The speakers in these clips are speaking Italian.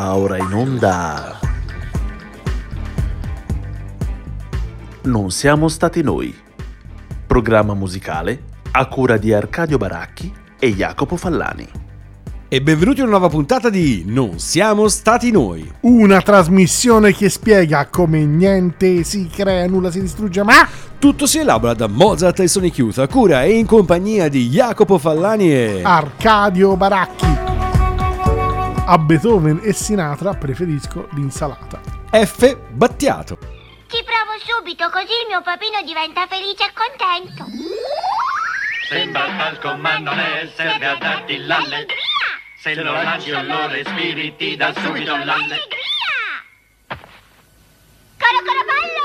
Va ora in onda. Non siamo stati noi. Programma musicale a cura di Arcadio Baracchi e Jacopo Fallani. E benvenuti a una nuova puntata di Non siamo stati noi. Una trasmissione che spiega come niente si crea, nulla si distrugge, ma Tutto si elabora da Mozart e Sonic Youth a cura e in compagnia di Jacopo Fallani e... Arcadio Baracchi. A Beethoven e Sinatra preferisco l'insalata. F. Battiato. Ci provo subito, così il mio papino diventa felice e contento. Sembra al comando ne serve a darti l'alle. Allegria! Se lo lanci o lo respiri ti dà subito l'alle. Allegria! Coro coro ballon!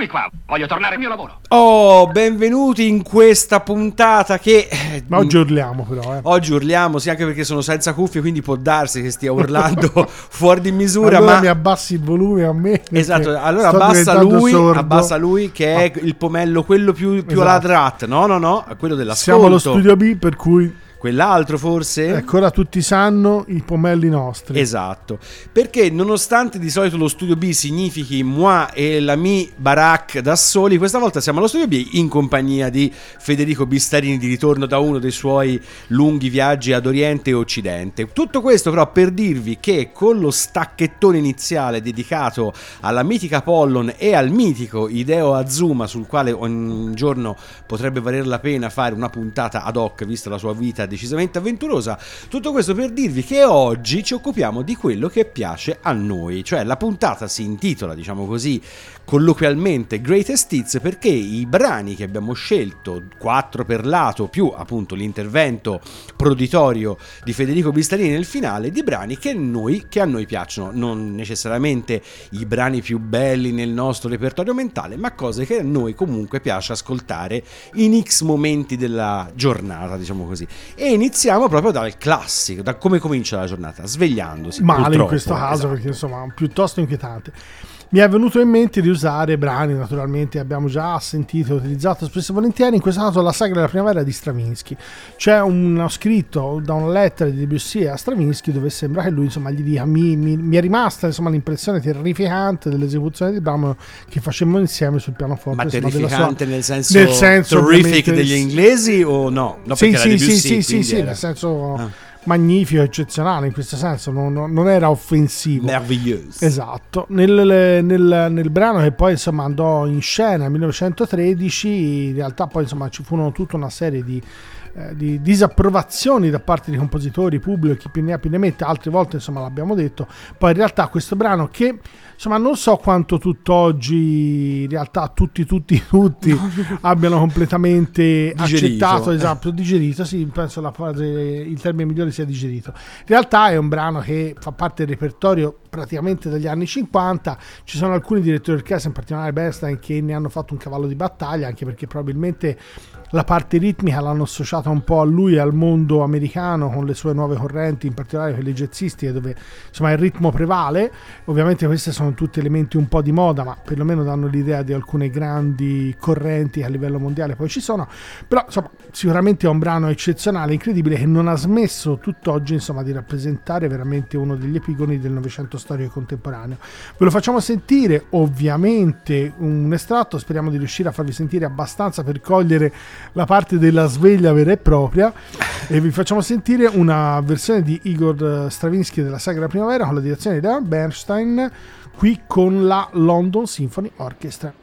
Eccomi qua, voglio tornare al mio lavoro. Oh, benvenuti in questa puntata che... eh, Ma oggi urliamo però, eh. Oggi urliamo, sì, anche perché sono senza cuffie, quindi può darsi che stia urlando fuori di misura, allora ma... mi abbassi il volume a me. Esatto, allora abbassa lui, sordo. abbassa lui che è il pomello, quello più, più Esatto. alla drat. No, no, no, quello dell'ascolto. Siamo allo studio B, per cui Quell'altro forse? ecco ora tutti sanno i pomelli nostri. Esatto, perché nonostante di solito lo studio B significhi moi e la mi barack da soli, questa volta siamo allo studio B in compagnia di Federico Bistarini di ritorno da uno dei suoi lunghi viaggi ad Oriente e Occidente. Tutto questo però per dirvi che con lo stacchettone iniziale dedicato alla mitica Apollon e al mitico Ideo Azuma sul quale ogni giorno potrebbe valer la pena fare una puntata ad hoc vista la sua vita decisamente avventurosa, tutto questo per dirvi che oggi ci occupiamo di quello che piace a noi, cioè la puntata si intitola, diciamo così, colloquialmente Greatest Hits perché i brani che abbiamo scelto, quattro per lato, più appunto l'intervento proditorio di Federico Bistarini nel finale, di brani che, noi, che a noi piacciono, non necessariamente i brani più belli nel nostro repertorio mentale, ma cose che a noi comunque piace ascoltare in X momenti della giornata, diciamo così. E iniziamo proprio dal classico, da come comincia la giornata, svegliandosi. male in questo caso esatto. perché insomma piuttosto inquietante mi è venuto in mente di usare brani naturalmente abbiamo già sentito e utilizzato spesso e volentieri in questo caso la sagra della primavera di Stravinsky c'è uno scritto da una lettera di Debussy a Stravinsky dove sembra che lui insomma gli dica mi, mi- mi è rimasta insomma l'impressione terrificante dell'esecuzione di brano che facemmo insieme sul pianoforte Ma insomma, della sua- terrificante nel senso, nel senso terrific degli inglesi o no? No, sì, sì, sì, sì, sì, sì, nel senso Ah. Magnifico, eccezionale in questo senso, non, non- era offensivo. Meraviglioso. Esatto, nel, nel- nel brano che poi insomma andò in scena nel 1913, in realtà poi insomma ci furono tutta una serie di, eh, di disapprovazioni da parte di compositori, pubblico, chi più ne ha più ne mette, altre volte insomma l'abbiamo detto, poi in realtà questo brano che insomma non so quanto tutt'oggi in realtà tutti, tutti, tutti abbiano completamente Digerito. accettato, esatto, digerito, sì, penso la frase, il termine migliore sia digerito. In realtà è un brano che fa parte del repertorio praticamente dagli anni 50, ci sono alcuni direttori d'orchestra, in particolare Bernstein, che ne hanno fatto un cavallo di battaglia, anche perché probabilmente la parte ritmica l'hanno associata un po' a lui e al mondo americano con le sue nuove correnti, in particolare quelle jazzistiche dove insomma il ritmo prevale. Ovviamente questi sono tutti elementi un po' di moda, ma perlomeno danno l'idea di alcune grandi correnti a livello mondiale poi ci sono. Però insomma sicuramente è un brano eccezionale, incredibile, che non ha smesso tutt'oggi insomma di rappresentare veramente uno degli epigoni del Novecento storico contemporaneo. Ve lo facciamo sentire, ovviamente un estratto, speriamo di riuscire a farvi sentire abbastanza per cogliere la parte della sveglia vera e propria e vi facciamo sentire una versione di Igor Stravinsky della Sagra Primavera con la direzione di Leonard Bernstein qui con la London Symphony Orchestra.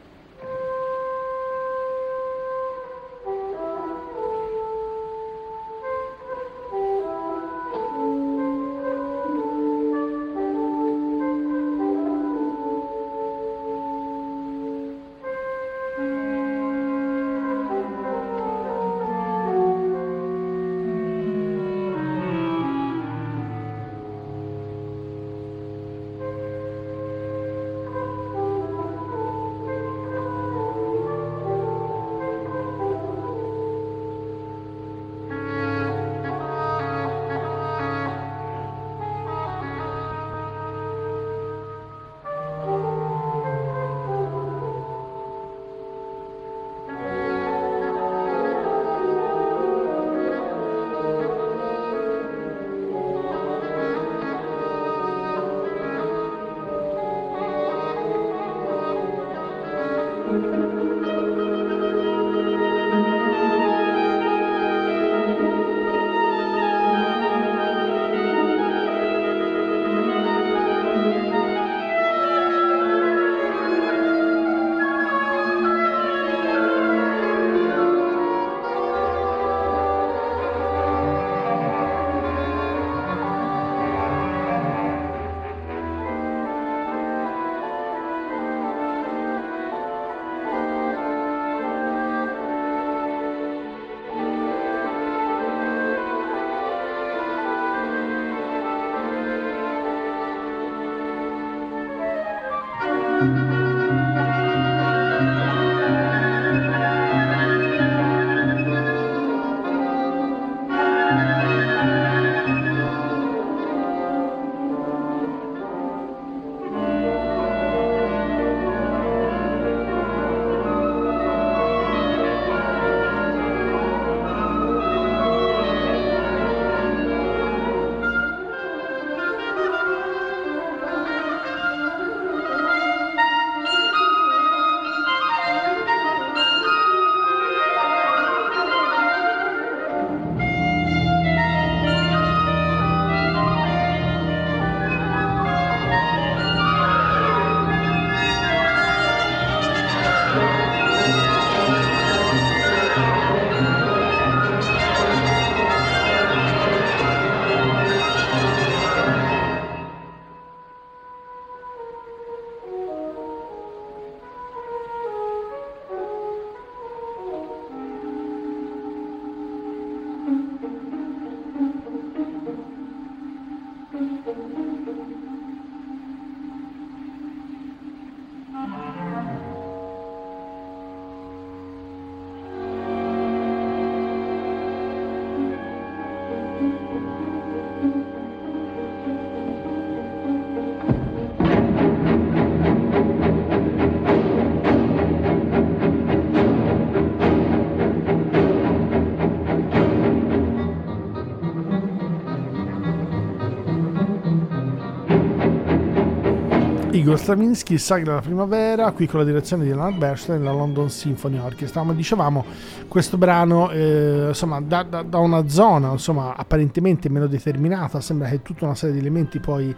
Igor Stravinsky, Sagra della Primavera, qui con la direzione di Leonard Bernstein, la London Symphony Orchestra. Come dicevamo, questo brano, eh, insomma, da, da- da una zona, insomma, apparentemente meno determinata, sembra che tutta una serie di elementi poi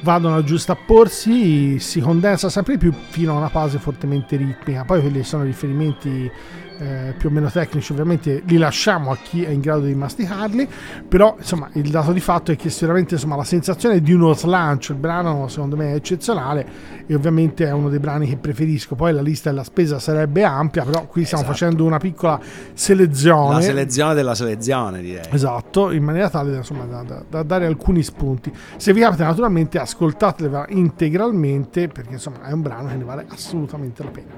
vadano a giustapporsi, si condensa sempre più fino a una fase fortemente ritmica. Poi quelli sono riferimenti eh, più o meno tecnici, ovviamente li lasciamo a chi è in grado di masticarli, però insomma il dato di fatto è che sicuramente insomma, la sensazione di uno slancio, il brano secondo me è eccezionale e ovviamente è uno dei brani che preferisco, poi la lista della spesa sarebbe ampia, però qui stiamo Esatto. facendo una piccola selezione. La selezione della selezione, direi. Esatto, in maniera tale da, insomma, da, da- da dare alcuni spunti. Se vi capita, naturalmente, ascoltatela integralmente perché insomma è un brano che ne vale assolutamente la pena.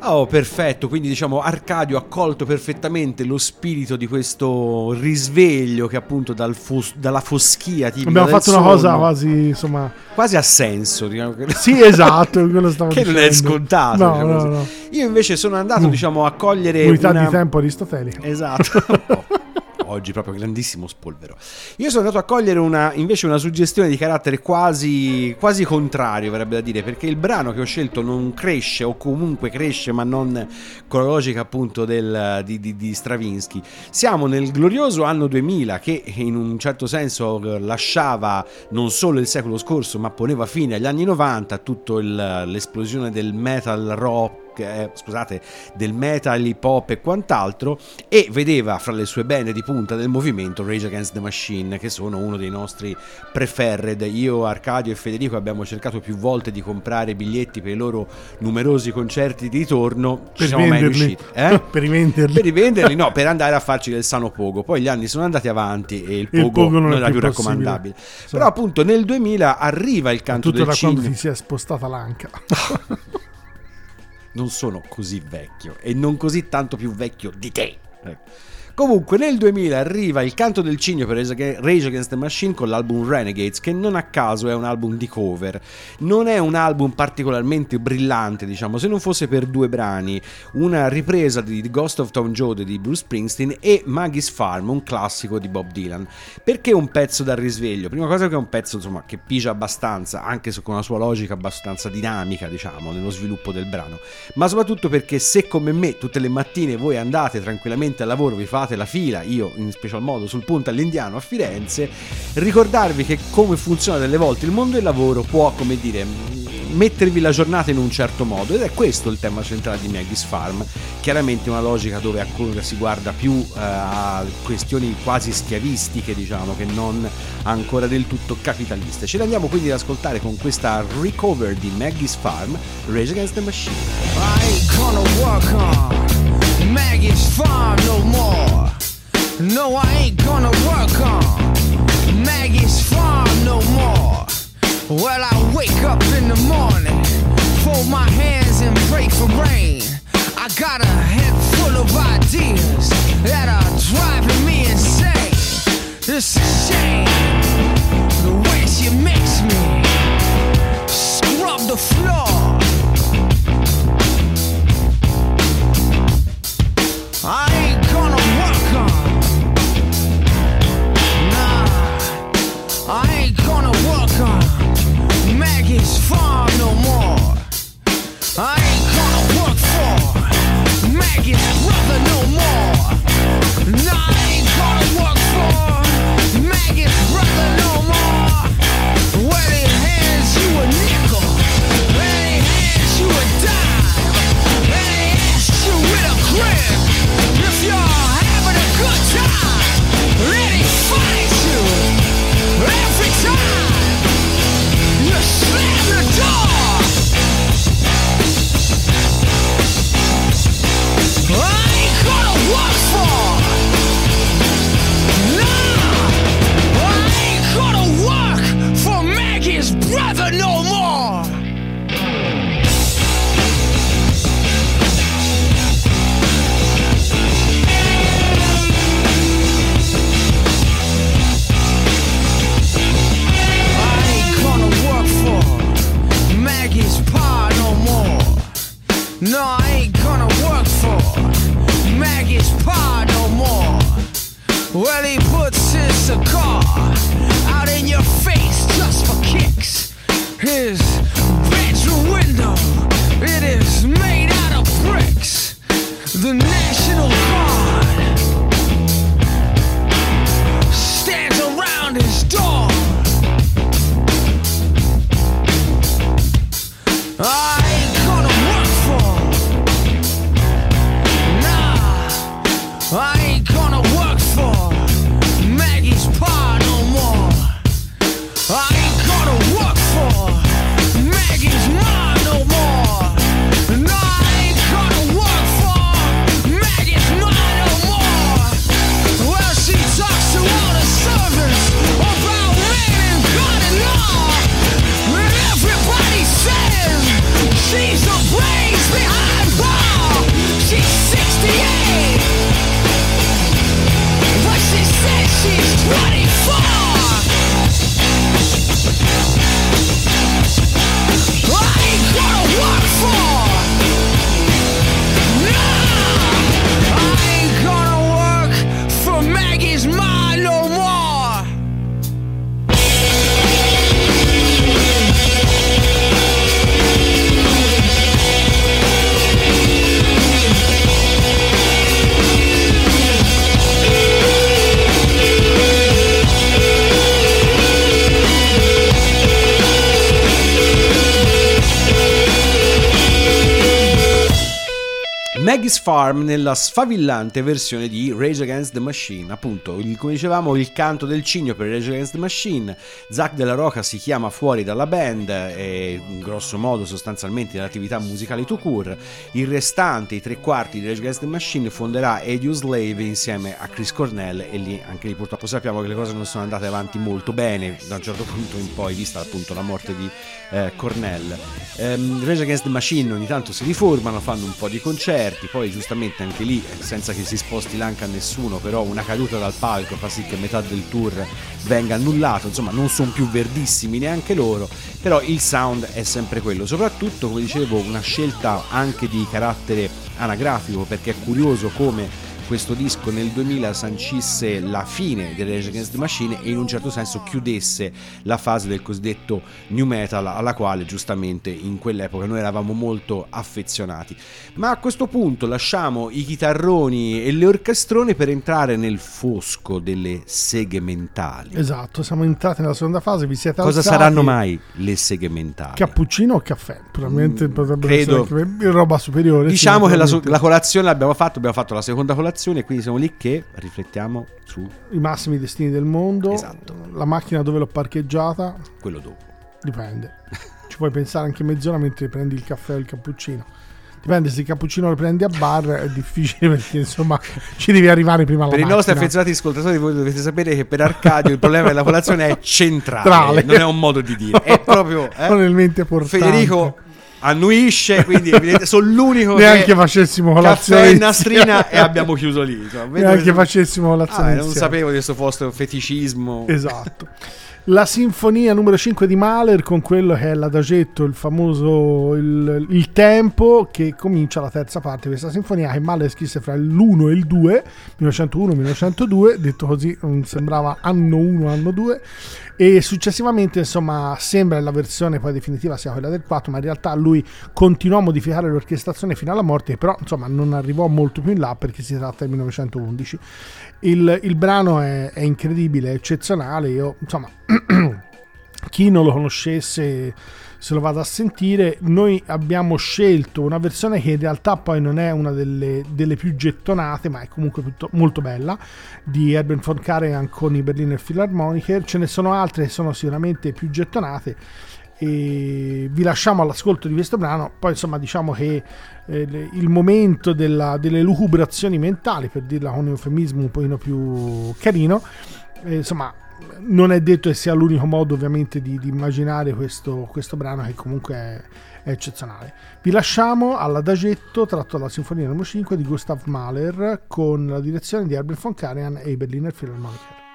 Oh, perfetto. Quindi diciamo Arcadio ha colto perfettamente lo spirito di questo risveglio che appunto dal fos- dalla foschia tipica Abbiamo fatto una cosa sonno, quasi, insomma, quasi a senso, diciamo sì, esatto, quello stavo che non è dicendo. scontato. No, diciamo no, no. Io invece sono andato, Mm. diciamo, a cogliere Unità una... di tempo aristotelica. Esatto. Oggi proprio grandissimo spolvero. Io sono andato a cogliere una, invece una suggestione di carattere quasi, quasi contrario, verrebbe da dire, perché il brano che ho scelto non cresce o comunque cresce, ma non con la logica appunto del- di, di- di Stravinsky. Siamo nel glorioso anno 2000 che in un certo senso lasciava non solo il secolo scorso, ma poneva fine agli anni 90 a tutta l'esplosione del metal rock eh, scusate, del metal, hip hop e quant'altro, e vedeva fra le sue bene di punta del movimento Rage Against the Machine, che sono uno dei nostri preferred. Io, Arcadio e Federico abbiamo cercato più volte di comprare biglietti per i loro numerosi concerti di ritorno, ci Per siamo mai venderli. riusciti. Eh? per rivenderli. Per rivenderli, no, per andare a farci del sano pogo. Poi gli anni sono andati avanti e il E il pogo, pogo non non era più più raccomandabile. Però appunto nel 2000 arriva il canto Tutto del da quando cigno. si è spostata l'anca. non sono così vecchio e non così tanto più vecchio di te. Ecco. Comunque nel 2000 arriva il canto del cigno per Rage Against the Machine con l'album Renegades che non a caso è un album di cover. Non è un album particolarmente brillante diciamo se non fosse per due brani, una ripresa di The Ghost of Tom Joad di Bruce Springsteen e Maggie's Farm, un classico di Bob Dylan. Perché un pezzo da risveglio? Prima cosa che è un pezzo insomma, che pigia abbastanza, anche se con una sua logica abbastanza dinamica diciamo nello sviluppo del brano, ma soprattutto perché se come me tutte le mattine voi andate tranquillamente al lavoro, vi fate la fila, io in special modo sul punto all'Indiano a Firenze, ricordarvi che come funziona delle volte il mondo del lavoro può, come dire, mettervi la giornata in un certo modo ed è questo il tema centrale di Maggie's Farm. Chiaramente una logica dove si guarda più eh, a questioni quasi schiavistiche diciamo che non ancora del tutto capitaliste. Ce l'andiamo quindi ad ascoltare con questa recover di Maggie's Farm Rage Against the Machine Maggie's farm no more. No, I ain't gonna work on Maggie's farm no more. Well, I wake up in the morning, fold my hands and pray for rain. I got a head full of ideas that are driving me insane. It's a shame the way she makes me scrub the floor. I Farm nella sfavillante versione di Rage Against the Machine. Appunto, il- come dicevamo, il canto del cigno per Rage Against the Machine. Zach Della Roca si chiama fuori dalla band e in grosso modo sostanzialmente nell'attività musicale to cure. Il restante, i tre quarti di Rage Against the Machine fonderà Edio Slave insieme a Chris Cornell e lì anche lì purtroppo sappiamo che le cose non sono andate avanti molto bene da un certo punto in poi, vista appunto la morte di eh, Cornell. Ehm, Rage Against the Machine ogni tanto si riformano, fanno un po' di concerti, poi giustamente anche lì, eh, senza che si sposti l'anca a nessuno, però una caduta dal palco fa sì che metà del tour venga annullato, insomma non sono più verdissimi neanche loro, però il sound è sempre quello, soprattutto come dicevo una scelta anche di carattere anagrafico perché è curioso come questo disco nel 2000 sancisse la fine di Rage Against the Machine e in un certo senso chiudesse la fase del cosiddetto new metal alla quale giustamente in quell'epoca noi eravamo molto affezionati. Ma a questo punto lasciamo i chitarroni e le orchestrone per entrare nel fosco delle seghe mentali. Esatto, siamo entrati nella seconda fase, vi siete Cosa alzati. saranno mai le seghe mentali? Cappuccino o caffè? Probabilmente Mm, potrebbero credo- essere roba superiore. Diciamo sì, che la, la colazione l'abbiamo fatto, abbiamo fatto la seconda colazione, quindi siamo lì che riflettiamo su I massimi destini del mondo. Esatto. La macchina dove l'ho parcheggiata, quello dopo. dipende. Ci puoi pensare anche mezz'ora mentre prendi il caffè o il cappuccino. Dipende se il cappuccino lo prendi a bar è difficile perché insomma ci devi arrivare prima alla Per i macchina. nostri affezionati ascoltatori, voi dovete sapere che per Arcadio il problema della colazione è centrale, Trale. non è un modo di dire, è proprio. eh. Probabilmente portante. Federico annuisce, quindi evidente- sono l'unico Neanche che facessimo colazione insieme. nastrina e abbiamo chiuso lì. insomma. Neanche che- facessimo Ah, colazione non insieme. sapevo di questo fosse un feticismo. Esatto. La sinfonia numero 5 di Mahler con quello che è l'adagetto, il famoso il, il tempo che comincia la terza parte di questa sinfonia che Mahler scrisse fra l'1 e il 2, 1901 1902, detto così sembrava anno 1 anno 2 e successivamente insomma sembra la versione poi definitiva sia quella del 4 ma in realtà lui continuò a modificare l'orchestrazione fino alla morte però insomma non arrivò molto più in là perché si tratta del 1911 il, il brano è, è incredibile, è eccezionale. Io, insomma, chi non lo conoscesse se lo vado a sentire. Noi abbiamo scelto una versione che in realtà poi non è una delle, delle più gettonate, ma è comunque piutto- molto bella, di Herbert von Karajan con i Berliner Philharmoniker. Ce ne sono altre che sono sicuramente più gettonate. E vi lasciamo all'ascolto di questo brano. Poi, insomma, diciamo che eh, il momento della- delle lucubrazioni mentali, per dirla con un eufemismo un pochino più carino, eh, insomma, non è detto che sia l'unico modo, ovviamente, di, di immaginare questo, questo brano, che comunque è, è eccezionale. Vi lasciamo all'adagetto tratto dalla Sinfonia numero 5 di Gustav Mahler con la direzione di Herbert von Karajan e i Berliner Philharmoniker.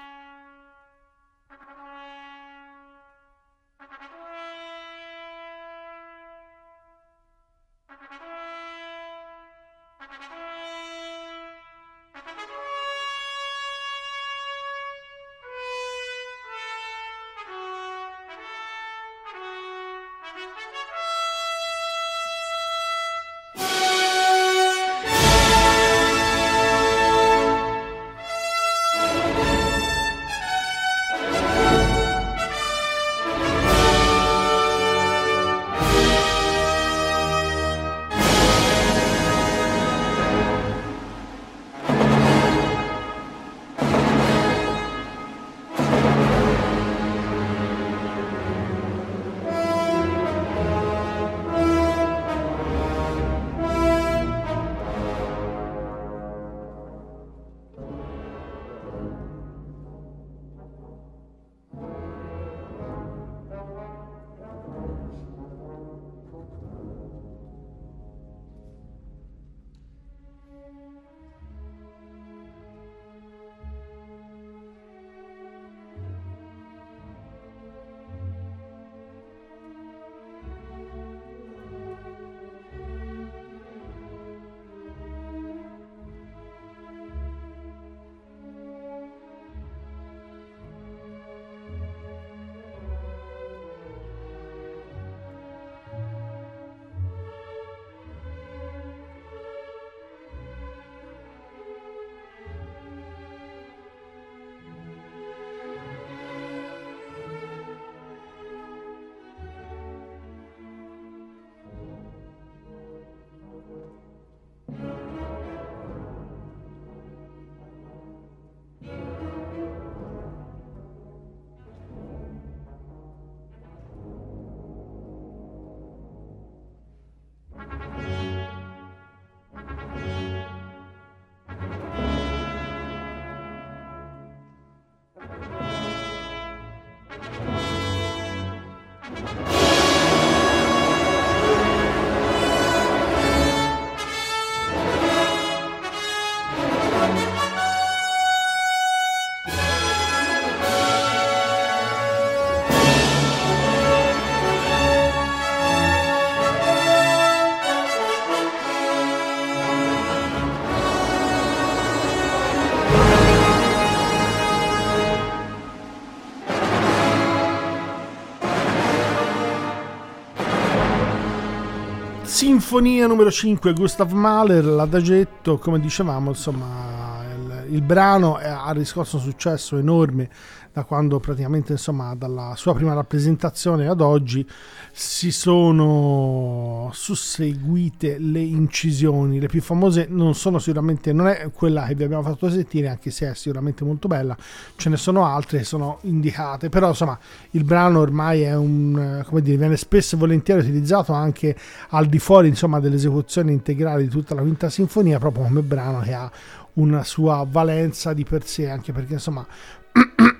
Sinfonia numero 5, Gustav Mahler, l'adagetto, come dicevamo, insomma, il, il brano ha riscosso un successo enorme da quando praticamente, insomma, dalla sua prima rappresentazione ad oggi si sono susseguite le incisioni. Le più famose non sono sicuramente, non è quella che vi abbiamo fatto sentire, anche se è sicuramente molto bella, ce ne sono altre che sono indicate, però insomma il brano ormai è un, come dire, viene spesso e volentieri utilizzato anche al di fuori insomma dell'esecuzione integrale di tutta la quinta sinfonia, proprio come brano che ha una sua valenza di per sé, anche perché insomma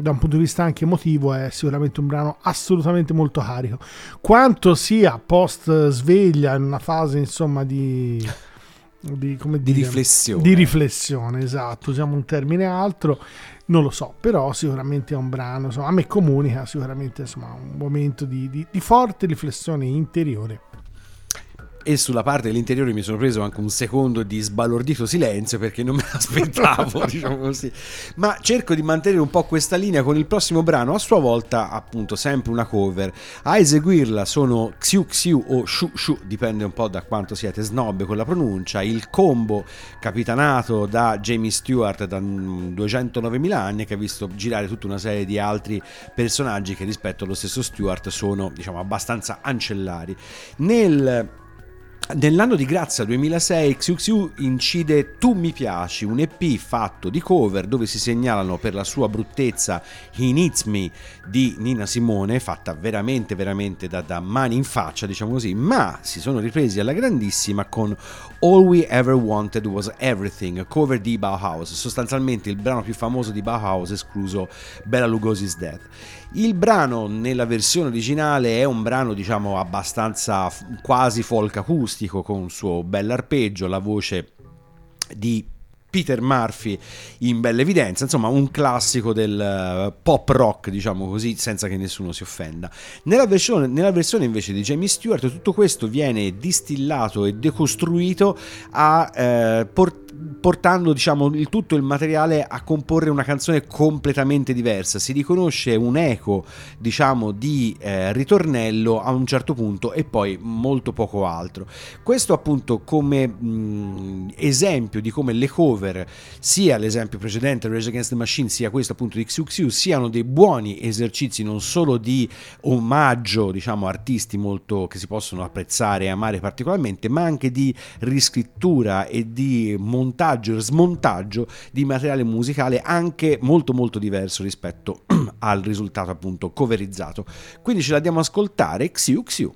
da un punto di vista anche emotivo è sicuramente un brano assolutamente molto carico. Quanto sia post sveglia in una fase insomma di di, come Di riflessione. Di riflessione, esatto, usiamo un termine altro, non lo so, però sicuramente è un brano, insomma, a me comunica sicuramente insomma, un momento di, di- di forte riflessione interiore. E sulla parte dell'interiore mi sono preso anche un secondo di sbalordito silenzio perché non me l'aspettavo, diciamo così. Ma cerco di mantenere un po' questa linea con il prossimo brano, a sua volta, appunto, sempre una cover. A eseguirla sono Xiu Xiu o Shu Shu, dipende un po' da quanto siete snob con la pronuncia. Il combo capitanato da Jamie Stewart da mm, 209.000 anni che ha visto girare tutta una serie di altri personaggi che rispetto allo stesso Stewart sono, diciamo, abbastanza ancellari. Nel Nell'anno di grazia 2006 Xiu Xiu incide Tu mi piaci, un EP fatto di cover dove si segnalano per la sua bruttezza He Needs Me di Nina Simone, fatta veramente veramente da, da mani in faccia, diciamo così, ma si sono ripresi alla grandissima con All We Ever Wanted Was Everything, cover di Bauhaus, sostanzialmente il brano più famoso di Bauhaus escluso Bella Lugosi's Death. Il brano nella versione originale è un brano diciamo abbastanza quasi folk acustico con un suo bell'arpeggio, la voce di Peter Murphy in bella evidenza, insomma un classico del eh, pop rock, diciamo così, senza che nessuno si offenda. Nella versione, nella versione invece di Jamie Stewart tutto questo viene distillato e decostruito a, eh, por- portando diciamo il tutto il materiale a comporre una canzone completamente diversa. Si riconosce un eco diciamo di eh, ritornello a un certo punto e poi molto poco altro. Questo appunto come mh, esempio di come le cover, sia l'esempio precedente Rage Against the Machine, sia questo appunto di Xiu, siano dei buoni esercizi non solo di omaggio diciamo a artisti molto che si possono apprezzare e amare particolarmente, ma anche di riscrittura e di montaggio e smontaggio di materiale musicale anche molto molto diverso rispetto al risultato appunto coverizzato. Quindi ce la diamo ascoltare Xiu Xiu.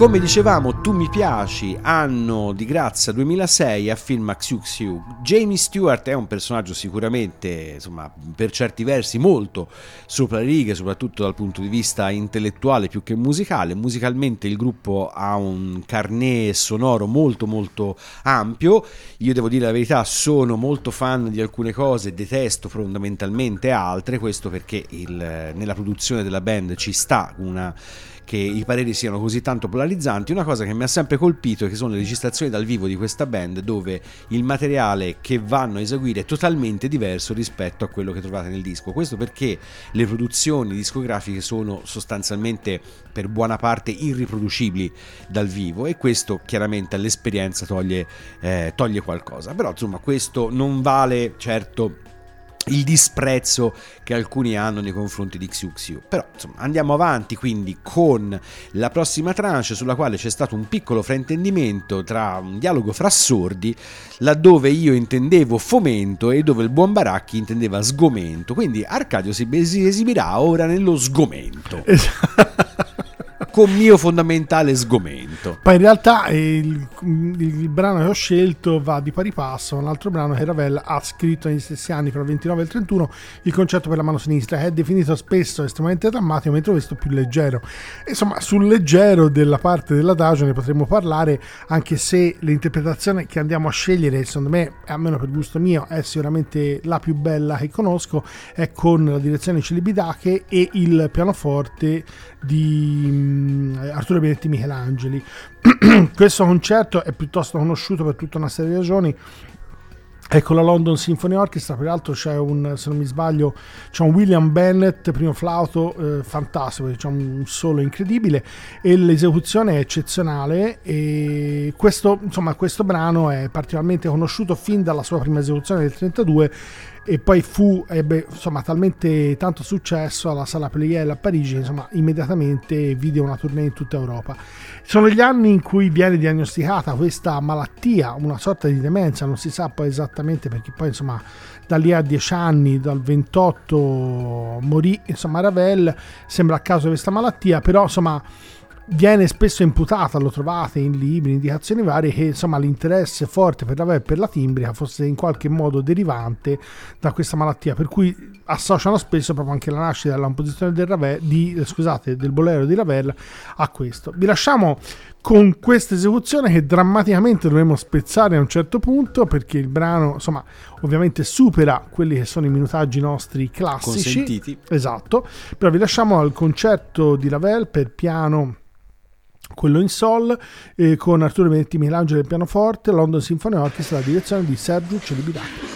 Come dicevamo, Tu mi piaci, anno di grazia 2006 a film Xiu Xiu. Jamie Stewart è un personaggio sicuramente, insomma, per certi versi molto sopra le righe, soprattutto dal punto di vista intellettuale più che musicale. Musicalmente il gruppo ha un carnet sonoro molto molto ampio. Io devo dire la verità, sono molto fan di alcune cose, detesto fondamentalmente altre, questo perché il, nella produzione della band ci sta una che i pareri siano così tanto polarizzanti. Una cosa che mi ha sempre colpito è che sono le registrazioni dal vivo di questa band dove il materiale che vanno a eseguire è totalmente diverso rispetto a quello che trovate nel disco. Questo perché le produzioni discografiche sono sostanzialmente per buona parte irriproducibili dal vivo e questo chiaramente all'esperienza toglie, eh, toglie qualcosa. Però insomma questo non vale certo il disprezzo che alcuni hanno nei confronti di Xiu Xiu. Però insomma andiamo avanti quindi con la prossima tranche sulla quale c'è stato un piccolo fraintendimento tra un dialogo fra sordi laddove io intendevo fomento e dove il buon Baracchi intendeva sgomento. Quindi Arcadio si esibirà ora nello sgomento. con mio fondamentale sgomento. Poi in realtà il, il brano che ho scelto va di pari passo a un altro brano che Ravel ha scritto negli stessi anni, fra il 29 e il 31, il concerto per la mano sinistra, che è definito spesso estremamente drammatico, mentre questo più leggero. Insomma, sul leggero della parte dell'adagio ne potremmo parlare, anche se l'interpretazione che andiamo a scegliere, secondo me, almeno per gusto mio, è sicuramente la più bella che conosco, è con la direzione di Celibidache e il pianoforte di mm, Arturo Benetti Michelangeli. Questo concerto è piuttosto conosciuto per tutta una serie di ragioni. Ecco la London Symphony Orchestra, peraltro c'è un, se non mi sbaglio, c'è un William Bennett, primo flauto, eh, fantastico, c'è un solo incredibile e l'esecuzione è eccezionale e questo, insomma, questo brano è particolarmente conosciuto fin dalla sua prima esecuzione del 32 e poi fu, ebbe insomma, talmente tanto successo alla Sala Pleyel a Parigi, insomma, immediatamente vide una tournée in tutta Europa. Sono gli anni in cui viene diagnosticata questa malattia, una sorta di demenza, non si sa poi esattamente perché poi insomma da lì a 10 anni, dal 28 morì, insomma Ravel, sembra a causa di questa malattia, però insomma viene spesso imputata, lo trovate in libri, indicazioni varie, che insomma l'interesse forte per la per la timbrica fosse in qualche modo derivante da questa malattia, per cui associano spesso proprio anche la nascita della composizione del, di, scusate, del bolero di Ravel a questo. Vi lasciamo con questa esecuzione che drammaticamente dovremo spezzare a un certo punto perché il brano insomma ovviamente supera quelli che sono i minutaggi nostri classici Consentiti. esatto però vi lasciamo al concerto di Ravel per piano quello in sol eh, con Arturo Benetti Michelangelo al pianoforte London Symphony Orchestra la direzione di Sergio Celibidache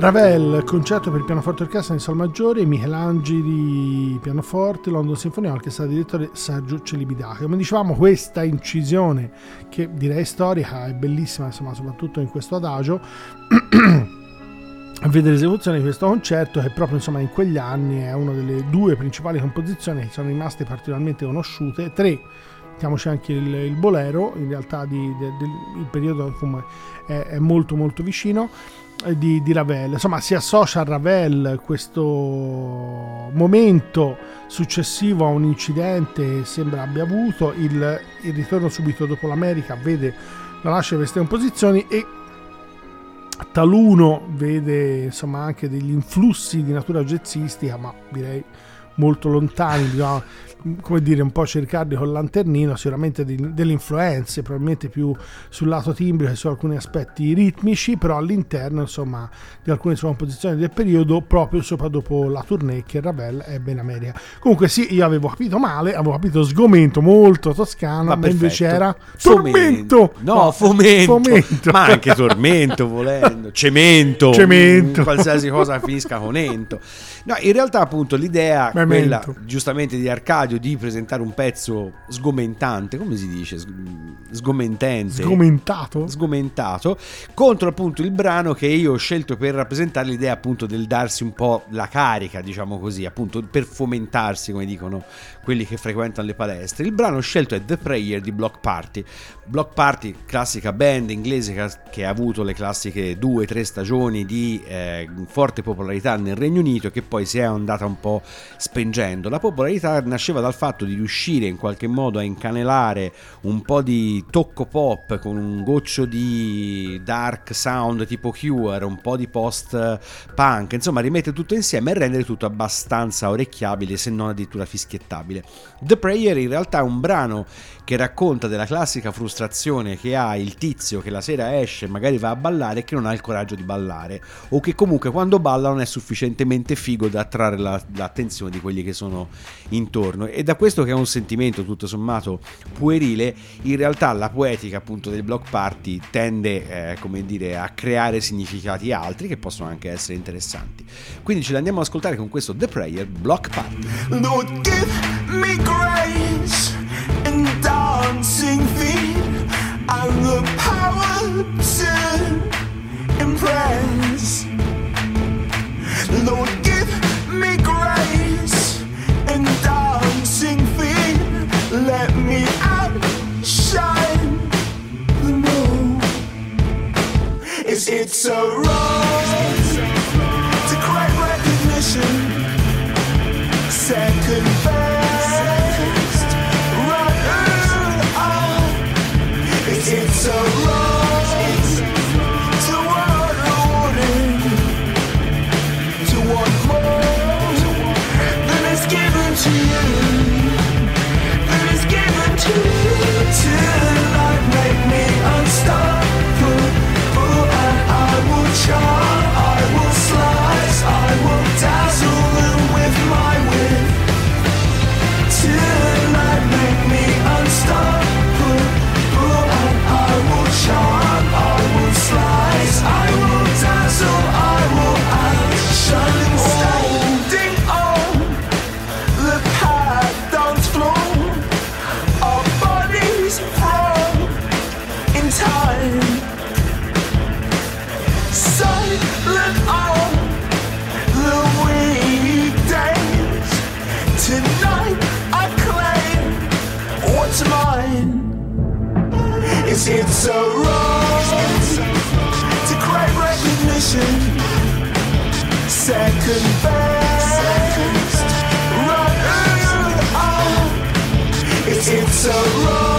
Ravel, concerto per pianoforte e orchestra in sol maggiore, Michelangeli pianoforte, London Sinfonia, orchestra direttore Sergio Celibidache. Come dicevamo, questa incisione, che direi storica, è bellissima, insomma, soprattutto in questo adagio. a vedere l'esecuzione di questo concerto che proprio insomma in quegli anni è una delle due principali composizioni che sono rimaste particolarmente conosciute, tre mettiamoci anche il, il bolero, in realtà di, de, del, il periodo è, è molto molto vicino di, di, Ravel. Insomma, si associa a Ravel questo momento successivo a un incidente sembra abbia avuto, il, il ritorno subito dopo l'America vede la nascita di queste composizioni e taluno vede insomma anche degli influssi di natura jazzistica, ma direi molto lontani, bisogna come dire, un po' cercarli col lanternino, sicuramente di, delle influenze, probabilmente più sul lato timbrico che su alcuni aspetti ritmici, però all'interno insomma di alcune sue composizioni del periodo, proprio sopra dopo la tournée che Ravel ebbe in America. Comunque sì, io avevo capito male, avevo capito sgomento molto toscano, ma, ma invece era tormento. No, fomento. fomento. Ma anche tormento volendo, cemento. Cemento. Qualsiasi cosa finisca con ento. No, in realtà appunto l'idea, quella giustamente di Arcadio, di presentare un pezzo sgomentante, come si dice? Sgomentente. Sgomentato? Sgomentato, contro appunto il brano che io ho scelto per rappresentare l'idea appunto del darsi un po' la carica, diciamo così, appunto per fomentarsi, come dicono quelli che frequentano le palestre. Il brano scelto è The Prayer di Block Party. Block Party, classica band inglese che ha avuto le classiche due o tre stagioni di eh, forte popolarità nel Regno Unito che poi si è andata un po' spengendo. La popolarità nasceva dal fatto di riuscire in qualche modo a incanelare un po' di tocco pop con un goccio di dark sound tipo Cure, un po' di post punk, insomma rimettere tutto insieme e rendere tutto abbastanza orecchiabile se non addirittura fischiettabile. The Prayer in realtà è un brano che racconta della classica frustrazione che ha il tizio che la sera esce, magari va a ballare e che non ha il coraggio di ballare o che comunque quando balla non è sufficientemente figo da attrarre la, l'attenzione di quelli che sono intorno. E da questo che è un sentimento tutto sommato puerile in realtà la poetica appunto del block party tende eh, come dire a creare significati altri che possono anche essere interessanti. Quindi ce l'andiamo ad ascoltare con questo The Prayer Block Party. Lord, give me grace It's so wrong. confessed. Right earlier, it's, a.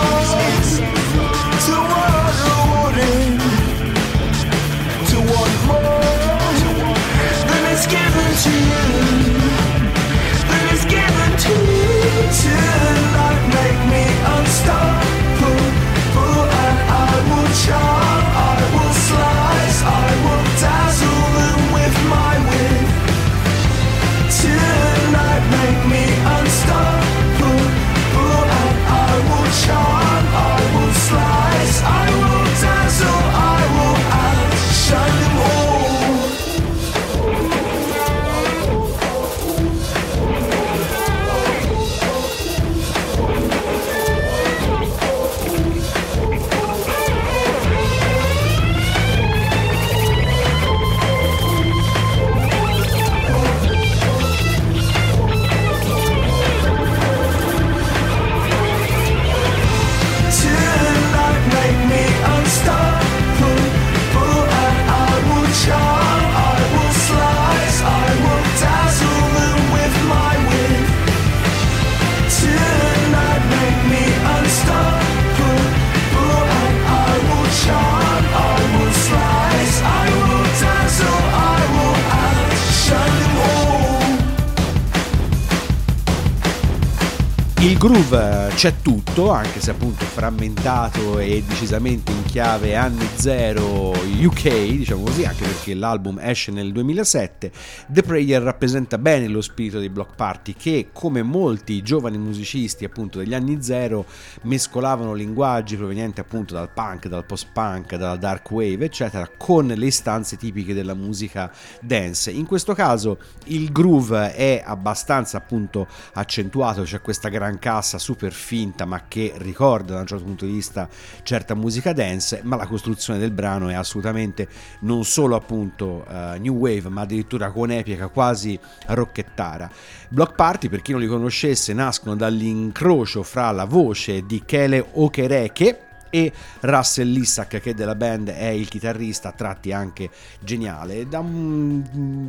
groove c'è tutto, anche se appunto frammentato e decisamente in chiave anni zero UK, diciamo così, anche perché l'album esce nel 2007. The Prayer rappresenta bene lo spirito dei Block Party che, come molti giovani musicisti appunto degli anni zero, mescolavano linguaggi provenienti appunto dal punk, dal post-punk, dalla dark wave, eccetera, con le istanze tipiche della musica dance. In questo caso il groove è abbastanza appunto accentuato, c'è questa gran cassa super finta ma che ricorda da un certo punto di vista certa musica dance, ma la costruzione del brano è assolutamente non solo appunto eh, new wave ma addirittura con epica quasi rocchettara. Block Party per chi non li conoscesse nascono dall'incrocio fra la voce di Kele Okereke e Russell Lissack che della band è il chitarrista a tratti anche geniale. Da una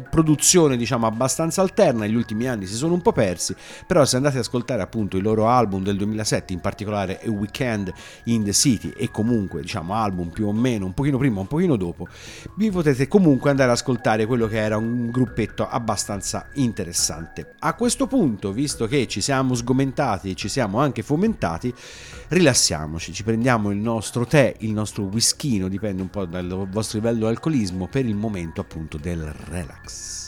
produzione diciamo abbastanza alterna negli ultimi anni si sono un po' persi però se andate ad ascoltare appunto i loro album del 2007 in particolare A Weekend in the City e comunque diciamo album più o meno un pochino prima un pochino dopo vi potete comunque andare ad ascoltare quello che era un gruppetto abbastanza interessante. A questo punto visto che ci siamo sgomentati ci siamo anche fomentati rilassiamoci ci prendiamo il nostro tè, il nostro whiskino, dipende un po' dal vostro livello di alcolismo, per il momento appunto del relax.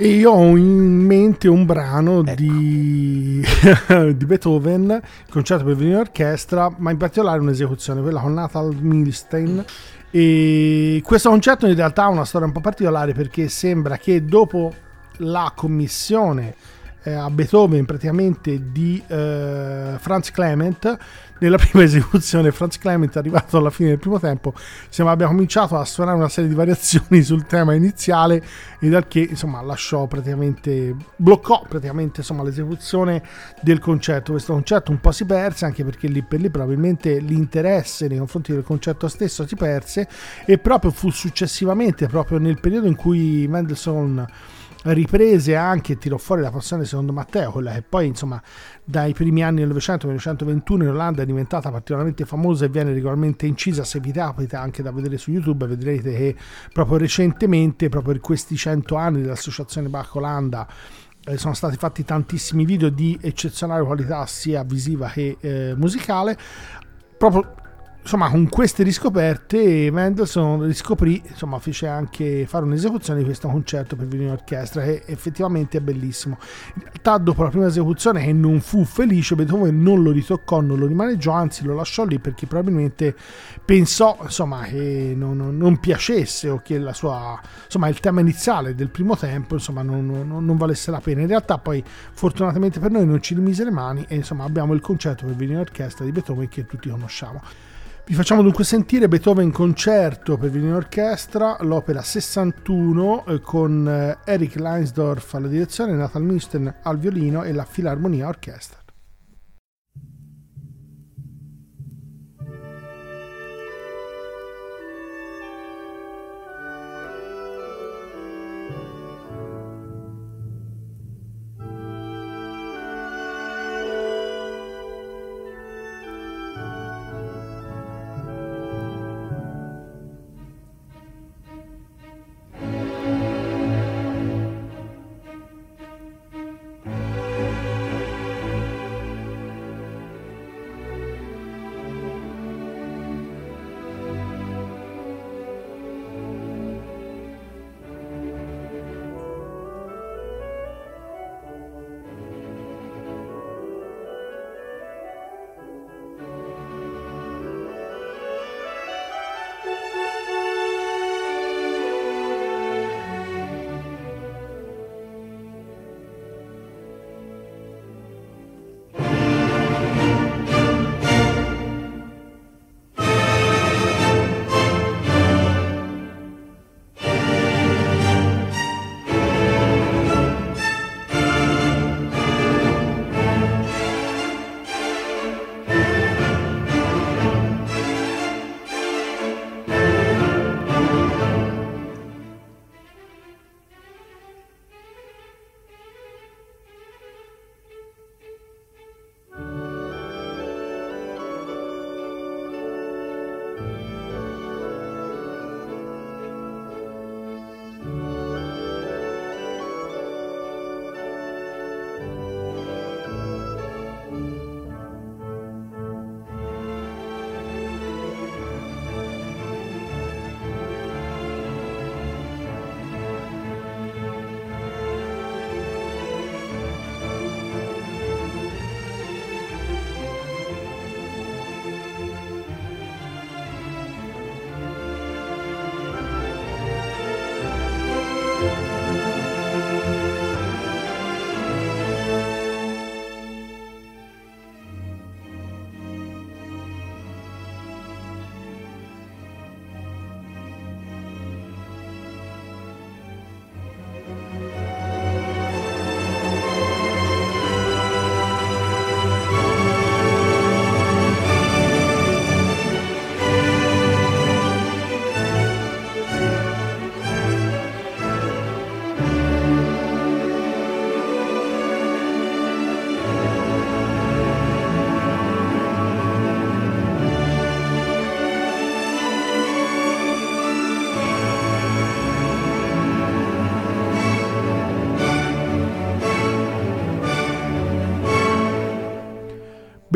E io ho in mente un brano Ecco. di, di Beethoven, concerto per violino e orchestra, ma in particolare un'esecuzione, quella con Nathal Milstein. E questo concerto in realtà ha una storia un po' particolare perché sembra che dopo la commissione eh, a Beethoven praticamente di eh, Franz Clement nella prima esecuzione Franz Clement è arrivato alla fine del primo tempo. Sembra abbia cominciato a suonare una serie di variazioni sul tema iniziale e dal che insomma lasciò praticamente bloccò praticamente insomma l'esecuzione del concerto. Questo concerto un po' si perse anche perché lì per lì probabilmente l'interesse nei confronti del concerto stesso si perse e proprio fu successivamente proprio nel periodo in cui Mendelssohn riprese anche tirò fuori la passione secondo Matteo, quella che poi insomma dai primi anni del Novecento 1921 in Olanda è diventata particolarmente famosa e viene regolarmente incisa, se vi capita anche da vedere su YouTube vedrete che proprio recentemente, proprio per questi 100 anni dell'associazione Bach Olanda eh, sono stati fatti tantissimi video di eccezionale qualità sia visiva che eh, musicale. Proprio insomma con queste riscoperte Mendelssohn riscoprì insomma fece anche fare un'esecuzione di questo concerto per violino orchestra che effettivamente è bellissimo. In realtà dopo la prima esecuzione che non fu felice Beethoven non lo ritoccò non lo rimaneggiò anzi lo lasciò lì perché probabilmente pensò insomma che non, non- non piacesse o che la sua insomma il tema iniziale del primo tempo insomma non, non- valesse la pena. In realtà poi fortunatamente per noi non ci rimise le mani e insomma abbiamo il concerto per violino orchestra di Beethoven che tutti conosciamo vi facciamo dunque sentire Beethoven concerto per violino orchestra, l'opera 61 eh, con eh, Eric Leinsdorf alla direzione, Nathan Milstein al violino e la Filarmonia Orchestra.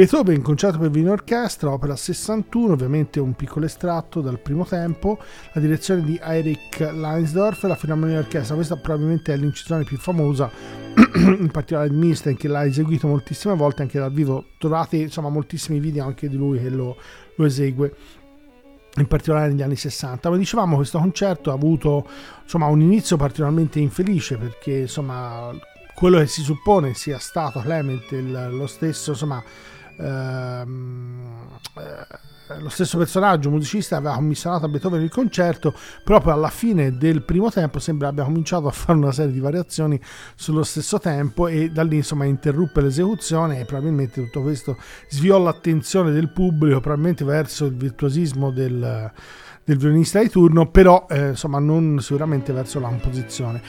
Beethoven, concerto per violino e orchestra, opera 61, ovviamente un piccolo estratto dal primo tempo, la direzione di Erich Leinsdorf, la Filarmonia Orchestra, questa probabilmente è l'incisione più famosa, in particolare di Milstein che l'ha eseguito moltissime volte anche dal vivo, trovate insomma moltissimi video anche di lui che lo, lo esegue in particolare negli anni 60. Come dicevamo, questo concerto ha avuto insomma, un inizio particolarmente infelice perché insomma, quello che si suppone sia stato Clement lo stesso insomma, ehm, eh, lo stesso personaggio musicista aveva commissionato a Beethoven il concerto. Proprio alla fine del primo tempo sembra abbia cominciato a fare una serie di variazioni sullo stesso tempo e da lì insomma interruppe l'esecuzione e probabilmente tutto questo sviò l'attenzione del pubblico probabilmente verso il virtuosismo del, del violinista di turno però eh, insomma non sicuramente verso la composizione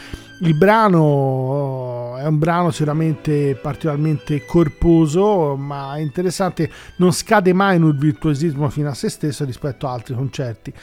il brano è un brano sicuramente particolarmente corposo, ma interessante, non scade mai in un virtuosismo fino a se stesso rispetto a altri concerti.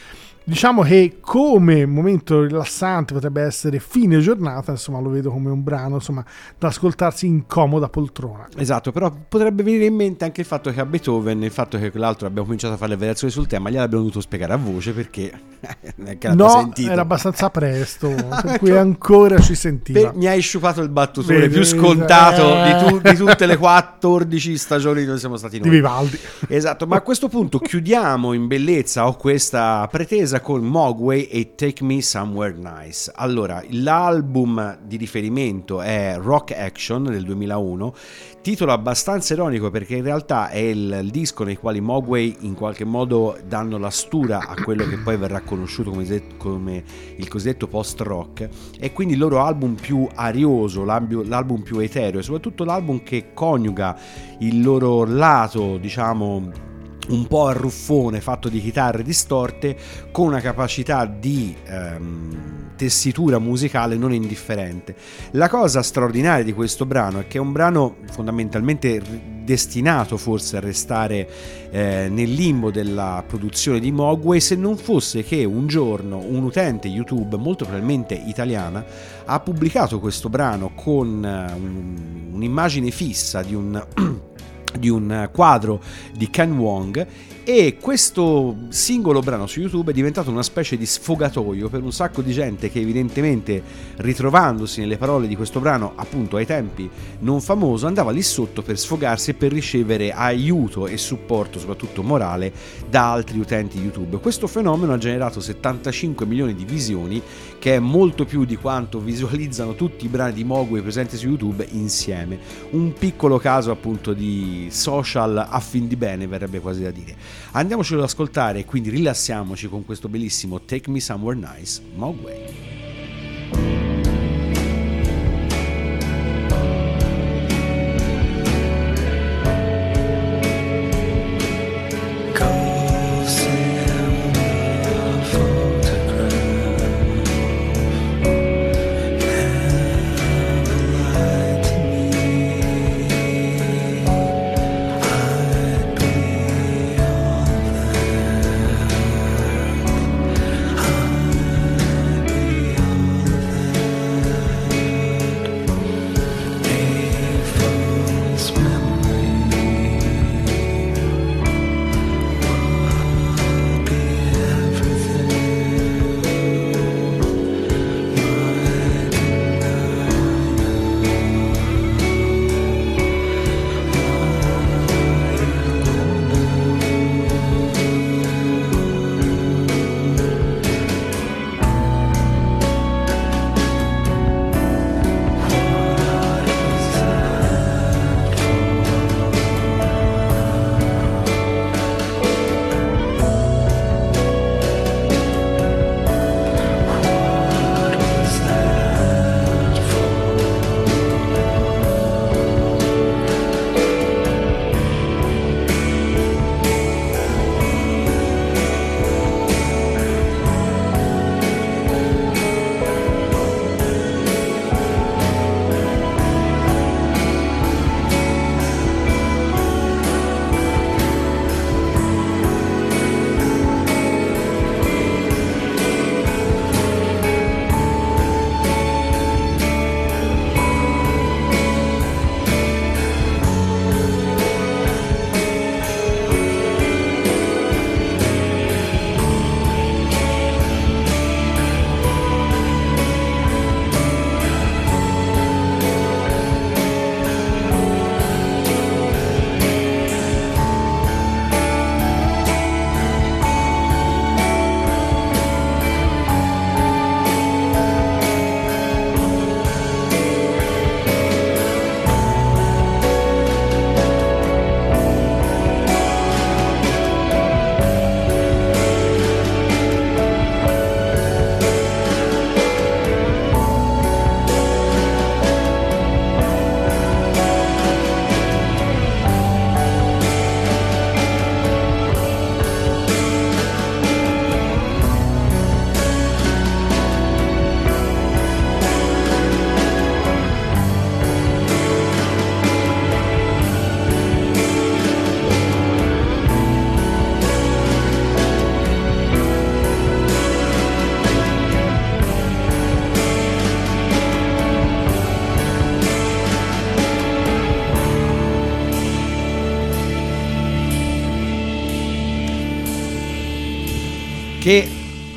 Diciamo che come momento rilassante potrebbe essere fine giornata, insomma lo vedo come un brano insomma, da ascoltarsi in comoda poltrona. Esatto, però potrebbe venire in mente anche il fatto che a Beethoven, il fatto che l'altro abbiamo cominciato a fare le variazioni sul tema, gliel'abbiamo dovuto spiegare a voce perché No, sentito. era abbastanza presto, per cui ancora ci sentiva. Per- mi hai sciupato il battutore Vedi, più scontato eh. di, tu- di tutte le 14 stagioni dove siamo stati di noi. Vivaldi. Esatto, ma a questo punto chiudiamo in bellezza, ho questa pretesa con Mogwai e Take Me Somewhere Nice. Allora, l'album di riferimento è Rock Action del 2001, titolo abbastanza ironico perché in realtà è il, disco nei quali Mogwai in qualche modo danno la stura a quello che poi verrà conosciuto come, come il cosiddetto post-rock e quindi il loro album più arioso, l'album più etereo e soprattutto l'album che coniuga il loro lato, diciamo, un po' arruffone fatto di chitarre distorte con una capacità di ehm, tessitura musicale non indifferente. La cosa straordinaria di questo brano è che è un brano fondamentalmente destinato forse a restare eh, nel limbo della produzione di Mogwai se non fosse che un giorno un utente YouTube, molto probabilmente italiana, ha pubblicato questo brano con eh, un- un'immagine fissa di un di un quadro di Ken Wong e questo singolo brano su YouTube è diventato una specie di sfogatoio per un sacco di gente che evidentemente ritrovandosi nelle parole di questo brano appunto ai tempi non famoso andava lì sotto per sfogarsi e per ricevere aiuto e supporto soprattutto morale da altri utenti YouTube. Questo fenomeno ha generato 75 milioni di visioni che è molto più di quanto visualizzano tutti i brani di Mogwai presenti su YouTube insieme. Un piccolo caso appunto di social a fin di bene verrebbe quasi da dire. Andiamocelo ad ascoltare quindi rilassiamoci con questo bellissimo Take Me Somewhere Nice Mogwai.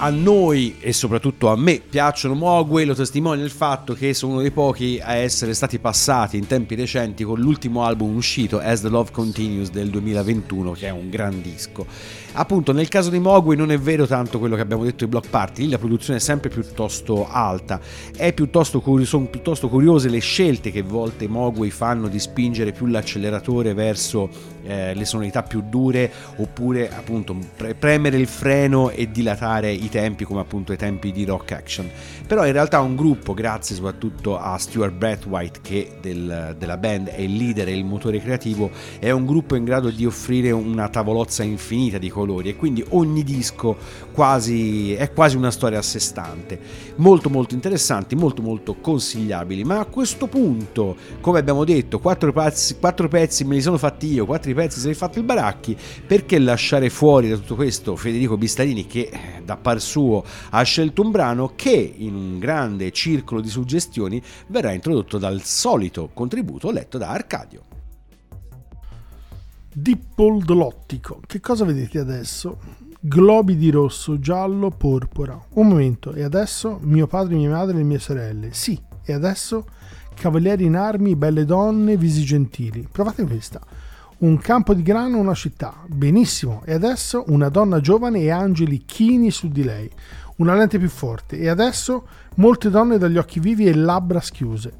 A noi e soprattutto a me piacciono Mogwai lo testimonia il fatto che sono uno dei pochi a essere stati passati in tempi recenti con l'ultimo album uscito As the Love Continues del 2021 che è un gran disco. Appunto nel caso di Mogwai non è vero tanto quello che abbiamo detto di Block Party lì la produzione è sempre piuttosto alta. Piuttosto curi- sono piuttosto curiose le scelte che a volte Mogwai fanno di spingere più l'acceleratore verso eh, le sonorità più dure oppure appunto pre- premere il freno e dilatare i tempi come appunto i tempi di rock action. Però in realtà un gruppo grazie soprattutto a Stuart Brathwaite che del- della band è il leader e il motore creativo è un gruppo in grado di offrire una tavolozza infinita di colori. E quindi ogni disco quasi è quasi una storia a sé stante. Molto molto interessanti molto molto consigliabili. Ma a questo punto come abbiamo detto quattro pezzi, quattro pezzi me li sono fatti io quattro pezzi se li ha fatti il Baracchi perché lasciare fuori da tutto questo Federico Bistarini che da par suo ha scelto un brano che in un grande circolo di suggestioni verrà introdotto dal solito contributo letto da Arcadio Dipple l'ottico. Che cosa vedete adesso? Globi di rosso, giallo, porpora. Un momento, e adesso mio padre, mia madre e mie sorelle. Sì, e adesso cavalieri in armi, belle donne, visi gentili. Provate questa. Un campo di grano, una città. Benissimo. E adesso una donna giovane e angeli chini su di lei. Una lente più forte. E adesso molte donne dagli occhi vivi e labbra schiuse.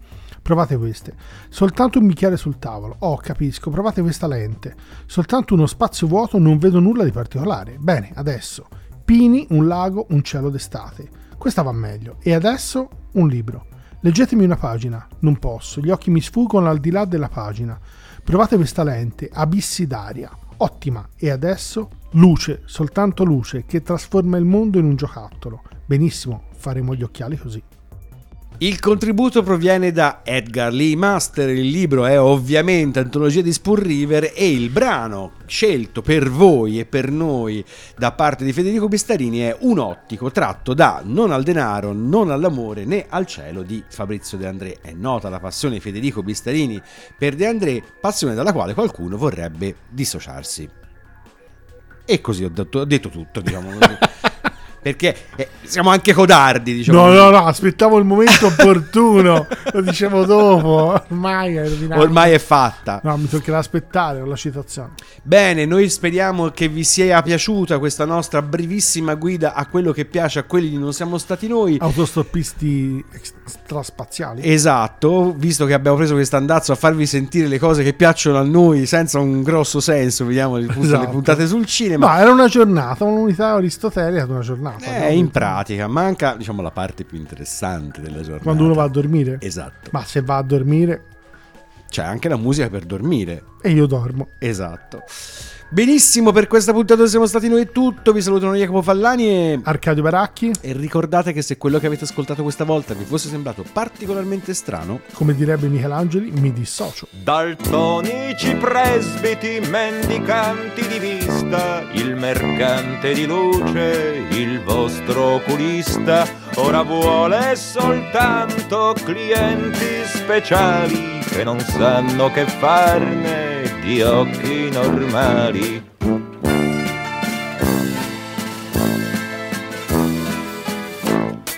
Provate queste. Soltanto un bicchiere sul tavolo. Oh, capisco. Provate questa lente. Soltanto uno spazio vuoto, non vedo nulla di particolare. Bene, adesso. Pini, un lago, un cielo d'estate. Questa va meglio. E adesso un libro. Leggetemi una pagina. Non posso. Gli occhi mi sfuggono al di là della pagina. Provate questa lente. Abissi d'aria. Ottima. E adesso luce, soltanto luce, che trasforma il mondo in un giocattolo. Benissimo, faremo gli occhiali così. Il contributo proviene da Edgar Lee Master, il libro è ovviamente Antologia di Spoon River e il brano scelto per voi e per noi da parte di Federico Bistarini è Un ottico tratto da Non al denaro, non all'amore né al cielo di Fabrizio De André. È nota la passione di Federico Bistarini per De André, passione dalla quale qualcuno vorrebbe dissociarsi. E così ho detto, ho detto tutto, diciamo così. Perché eh, siamo anche codardi, diciamo. No, no, no, aspettavo il momento opportuno. Lo dicevo dopo. Ormai è rovinato. Ormai è fatta. No, mi toccherà aspettare con la citazione. Bene, noi speriamo che vi sia piaciuta questa nostra brevissima guida a quello che piace a quelli di Non siamo stati noi. Autostoppisti extraspaziali. Esatto, visto che abbiamo preso questo andazzo a farvi sentire le cose che piacciono a noi senza un grosso senso, vediamo le, pun- Esatto. le puntate sul cinema. Ma era una giornata, un'unità aristotelica una giornata. Eh, in pratica, manca diciamo la parte più interessante della giornata. Quando uno va a dormire. Esatto. Ma se va a dormire C'è anche la musica per dormire. e io dormo. Esatto. Benissimo, per questa puntata siamo stati noi è tutto. Vi salutano Jacopo Fallani e... Arcadio Baracchi, e ricordate che se quello che avete ascoltato questa volta vi fosse sembrato particolarmente strano, come direbbe Michelangeli, mi dissocio. Daltonici presbiti, mendicanti di vista, il mercante di luce, il vostro oculista, ora vuole soltanto clienti speciali che non sanno che farne di occhi normali.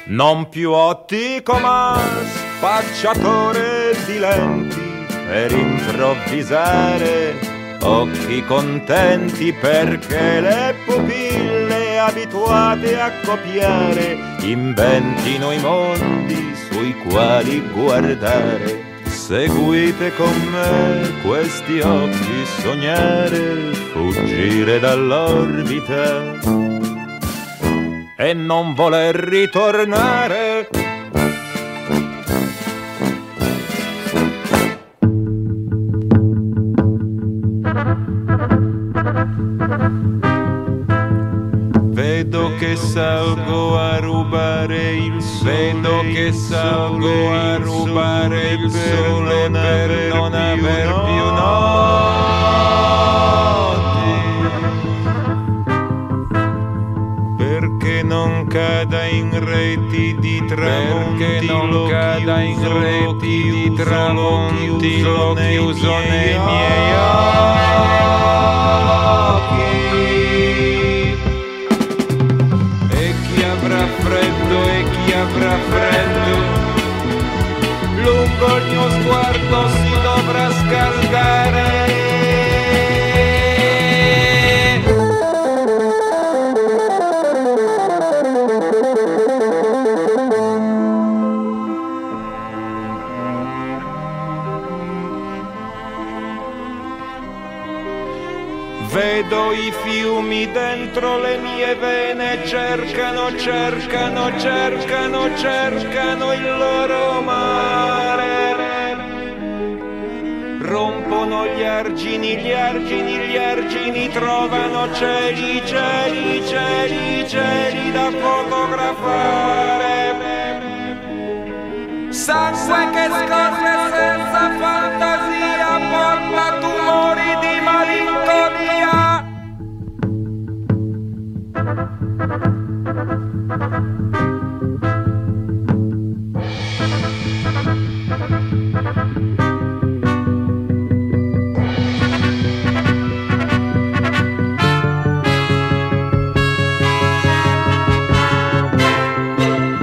Non più ottico ma spacciatore di lenti per improvvisare occhi contenti perché le pupille abituate a copiare inventino i mondi sui quali guardare. Seguite con me questi occhi sognare, fuggire dall'orbita e non voler ritornare. Vedo che salgo a rubare il sole, vedo che salgo a rubare il sole reti di tramonti, lo chiuso nei dentro le mie vene cercano, cercano, cercano, cercano il loro mare. Rompono gli argini, gli argini, gli argini, trovano cieli, cieli, cieli, cieli da fotografare. Sangue che scorre senza fare.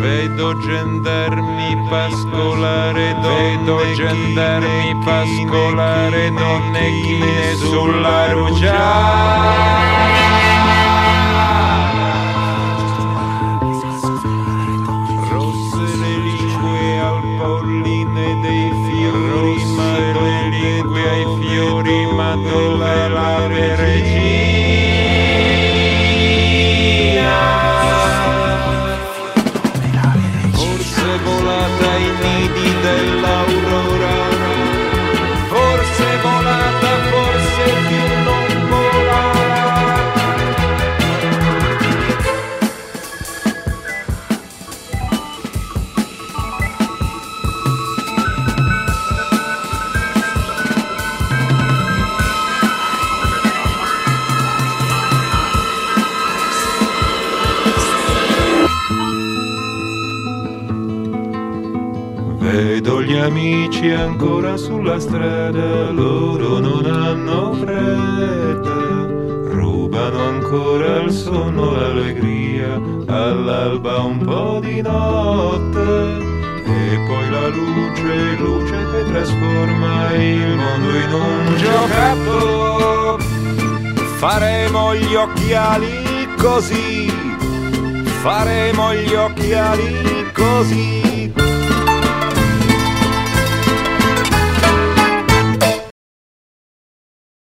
Vedo gendarmi pascolare, vedo gendarmi